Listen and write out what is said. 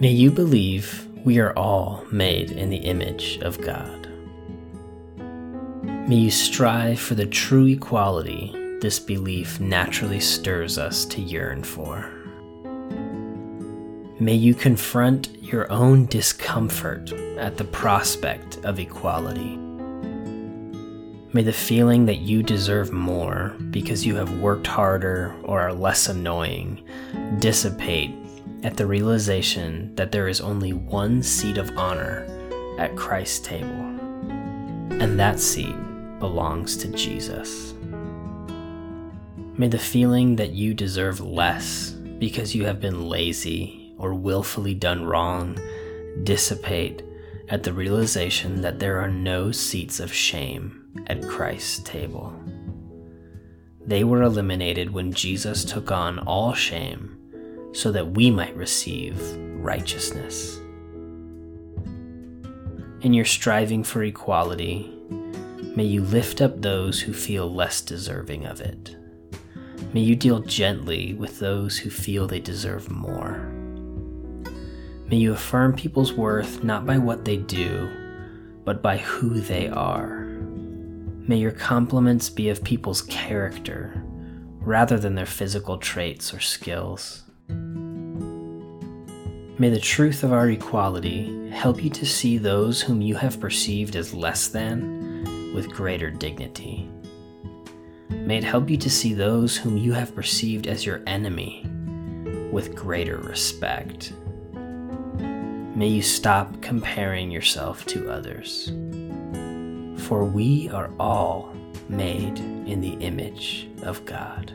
May you believe we are all made in the image of God. May you strive for the true equality this belief naturally stirs us to yearn for. May you confront your own discomfort at the prospect of equality. May the feeling that you deserve more because you have worked harder or are less annoying dissipate at the realization that there is only one seat of honor at Christ's table, and that seat belongs to Jesus. May the feeling that you deserve less because you have been lazy or willfully done wrong dissipate at the realization that there are no seats of shame at Christ's table. They were eliminated when Jesus took on all shame so that we might receive righteousness. In your striving for equality, may you lift up those who feel less deserving of it. May you deal gently with those who feel they deserve more. May you affirm people's worth not by what they do, but by who they are. May your compliments be of people's character rather than their physical traits or skills. May the truth of our equality help you to see those whom you have perceived as less than with greater dignity. May it help you to see those whom you have perceived as your enemy with greater respect. May you stop comparing yourself to others. For we are all made in the image of God.